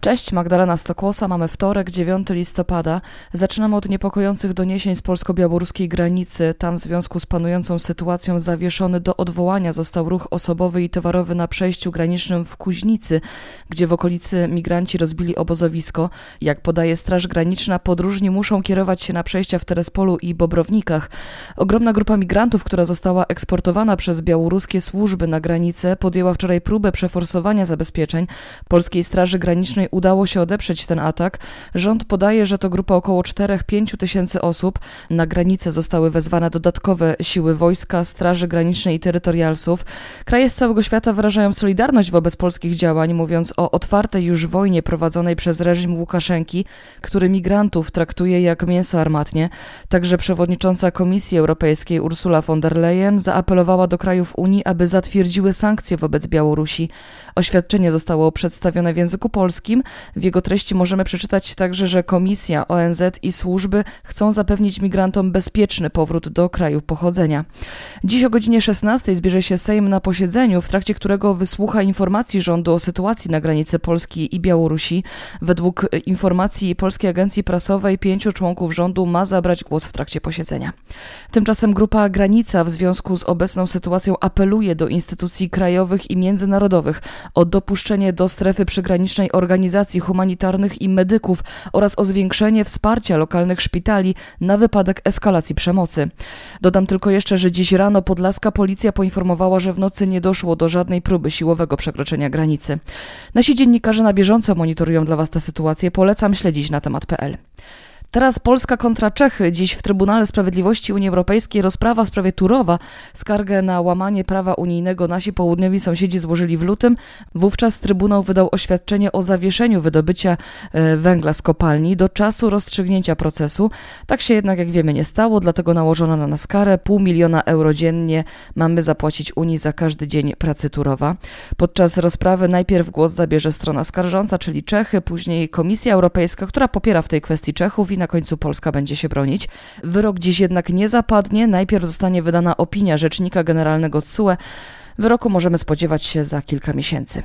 Cześć, Magdalena Stokłosa. Mamy wtorek, 9 listopada. Zaczynamy od niepokojących doniesień z polsko-białoruskiej granicy. Tam w związku z panującą sytuacją zawieszony do odwołania został ruch osobowy i towarowy na przejściu granicznym w Kuźnicy, gdzie w okolicy migranci rozbili obozowisko. Jak podaje Straż Graniczna, podróżni muszą kierować się na przejścia w Terespolu i Bobrownikach. Ogromna grupa migrantów, która została eksportowana przez białoruskie służby na granicę, podjęła wczoraj próbę przeforsowania zabezpieczeń Polskiej Straży Granicznej udało się odeprzeć ten atak. Rząd podaje, że to grupa około 4-5 tysięcy osób. Na granicę zostały wezwane dodatkowe siły wojska, Straży Granicznej i terytorialsów. Kraje z całego świata wyrażają solidarność wobec polskich działań, mówiąc o otwartej już wojnie prowadzonej przez reżim Łukaszenki, który migrantów traktuje jak mięso armatnie. Także przewodnicząca Komisji Europejskiej Ursula von der Leyen zaapelowała do krajów Unii, aby zatwierdziły sankcje wobec Białorusi. Oświadczenie zostało przedstawione w języku polskim. W jego treści możemy przeczytać także, że Komisja, ONZ i służby chcą zapewnić migrantom bezpieczny powrót do kraju pochodzenia. Dziś o godzinie 16 zbierze się Sejm na posiedzeniu, w trakcie którego wysłucha informacji rządu o sytuacji na granicy Polski i Białorusi. Według informacji Polskiej Agencji Prasowej pięciu członków rządu ma zabrać głos w trakcie posiedzenia. Tymczasem grupa Granica w związku z obecną sytuacją apeluje do instytucji krajowych i międzynarodowych o dopuszczenie do strefy przygranicznej organizacji humanitarnych i medyków oraz o zwiększenie wsparcia lokalnych szpitali na wypadek eskalacji przemocy. Dodam tylko jeszcze, że dziś rano podlaska policja poinformowała, że w nocy nie doszło do żadnej próby siłowego przekroczenia granicy. Nasi dziennikarze na bieżąco monitorują dla Was tę sytuację. Polecam śledzić na temat.pl. Teraz Polska kontra Czechy. Dziś w Trybunale Sprawiedliwości Unii Europejskiej rozprawa w sprawie Turowa. Skargę na łamanie prawa unijnego nasi południowi sąsiedzi złożyli w lutym. Wówczas Trybunał wydał oświadczenie o zawieszeniu wydobycia e, węgla z kopalni do czasu rozstrzygnięcia procesu. Tak się jednak, jak wiemy, nie stało, dlatego nałożono na nas karę. Pół miliona euro dziennie mamy zapłacić Unii za każdy dzień pracy Turowa. Podczas rozprawy najpierw głos zabierze strona skarżąca, czyli Czechy, później Komisja Europejska, która popiera w tej kwestii Czechów i na końcu Polska będzie się bronić. Wyrok dziś jednak nie zapadnie. Najpierw zostanie wydana opinia Rzecznika Generalnego TSUE. Wyroku możemy spodziewać się za kilka miesięcy.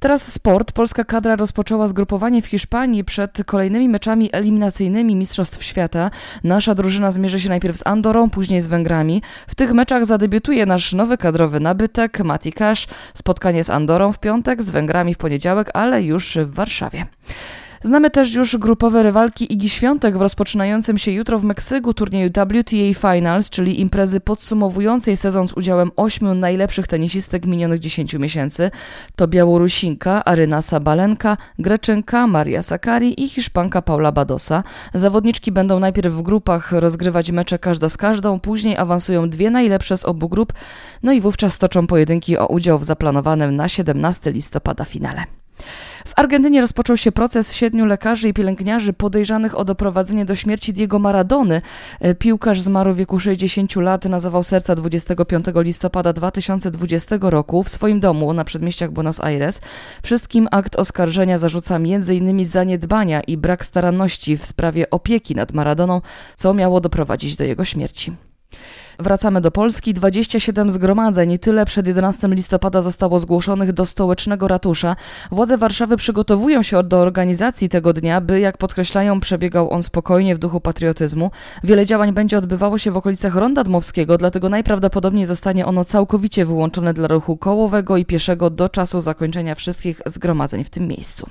Teraz sport. Polska kadra rozpoczęła zgrupowanie w Hiszpanii przed kolejnymi meczami eliminacyjnymi Mistrzostw Świata. Nasza drużyna zmierzy się najpierw z Andorą, później z Węgrami. W tych meczach zadebiutuje nasz nowy kadrowy nabytek Mati Cash. Spotkanie z Andorą w piątek, z Węgrami w poniedziałek, ale już w Warszawie. Znamy też już grupowe rywalki Igi Świątek w rozpoczynającym się jutro w Meksyku turnieju WTA Finals, czyli imprezy podsumowującej sezon z udziałem ośmiu najlepszych tenisistek minionych 10 miesięcy. To Białorusinka Aryna Sabalenka, Greczynka Maria Sakari i Hiszpanka Paula Badosa. Zawodniczki będą najpierw w grupach rozgrywać mecze każda z każdą, później awansują dwie najlepsze z obu grup, no i wówczas toczą pojedynki o udział w zaplanowanym na 17 listopada finale. W Argentynie rozpoczął się proces siedmiu lekarzy i pielęgniarzy podejrzanych o doprowadzenie do śmierci Diego Maradony. E, piłkarz zmarł w wieku 60 lat na zawał serca 25 listopada 2020 roku w swoim domu na przedmieściach Buenos Aires. Wszystkim akt oskarżenia zarzuca m.in. zaniedbania i brak staranności w sprawie opieki nad Maradoną, co miało doprowadzić do jego śmierci. Wracamy do Polski. 27 zgromadzeń, tyle przed 11 listopada zostało zgłoszonych do stołecznego ratusza. Władze Warszawy przygotowują się do organizacji tego dnia, by, jak podkreślają, przebiegał on spokojnie w duchu patriotyzmu. Wiele działań będzie odbywało się w okolicach Ronda Dmowskiego, dlatego najprawdopodobniej zostanie ono całkowicie wyłączone dla ruchu kołowego i pieszego do czasu zakończenia wszystkich zgromadzeń w tym miejscu.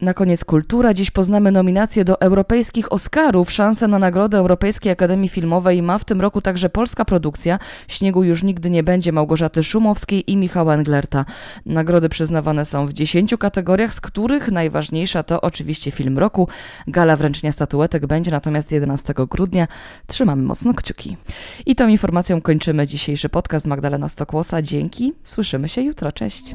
Na koniec kultura. Dziś poznamy nominacje do europejskich Oscarów. Szansę na Nagrodę Europejskiej Akademii Filmowej ma w tym roku także polska produkcja. Śniegu już nigdy nie będzie Małgorzaty Szumowskiej i Michała Englerta. Nagrody przyznawane są w dziesięciu kategoriach, z których najważniejsza to oczywiście film roku. Gala wręczenia statuetek będzie natomiast 11 grudnia. Trzymamy mocno kciuki. I tą informacją kończymy dzisiejszy podcast Magdalena Stokłosa. Dzięki. Słyszymy się jutro. Cześć.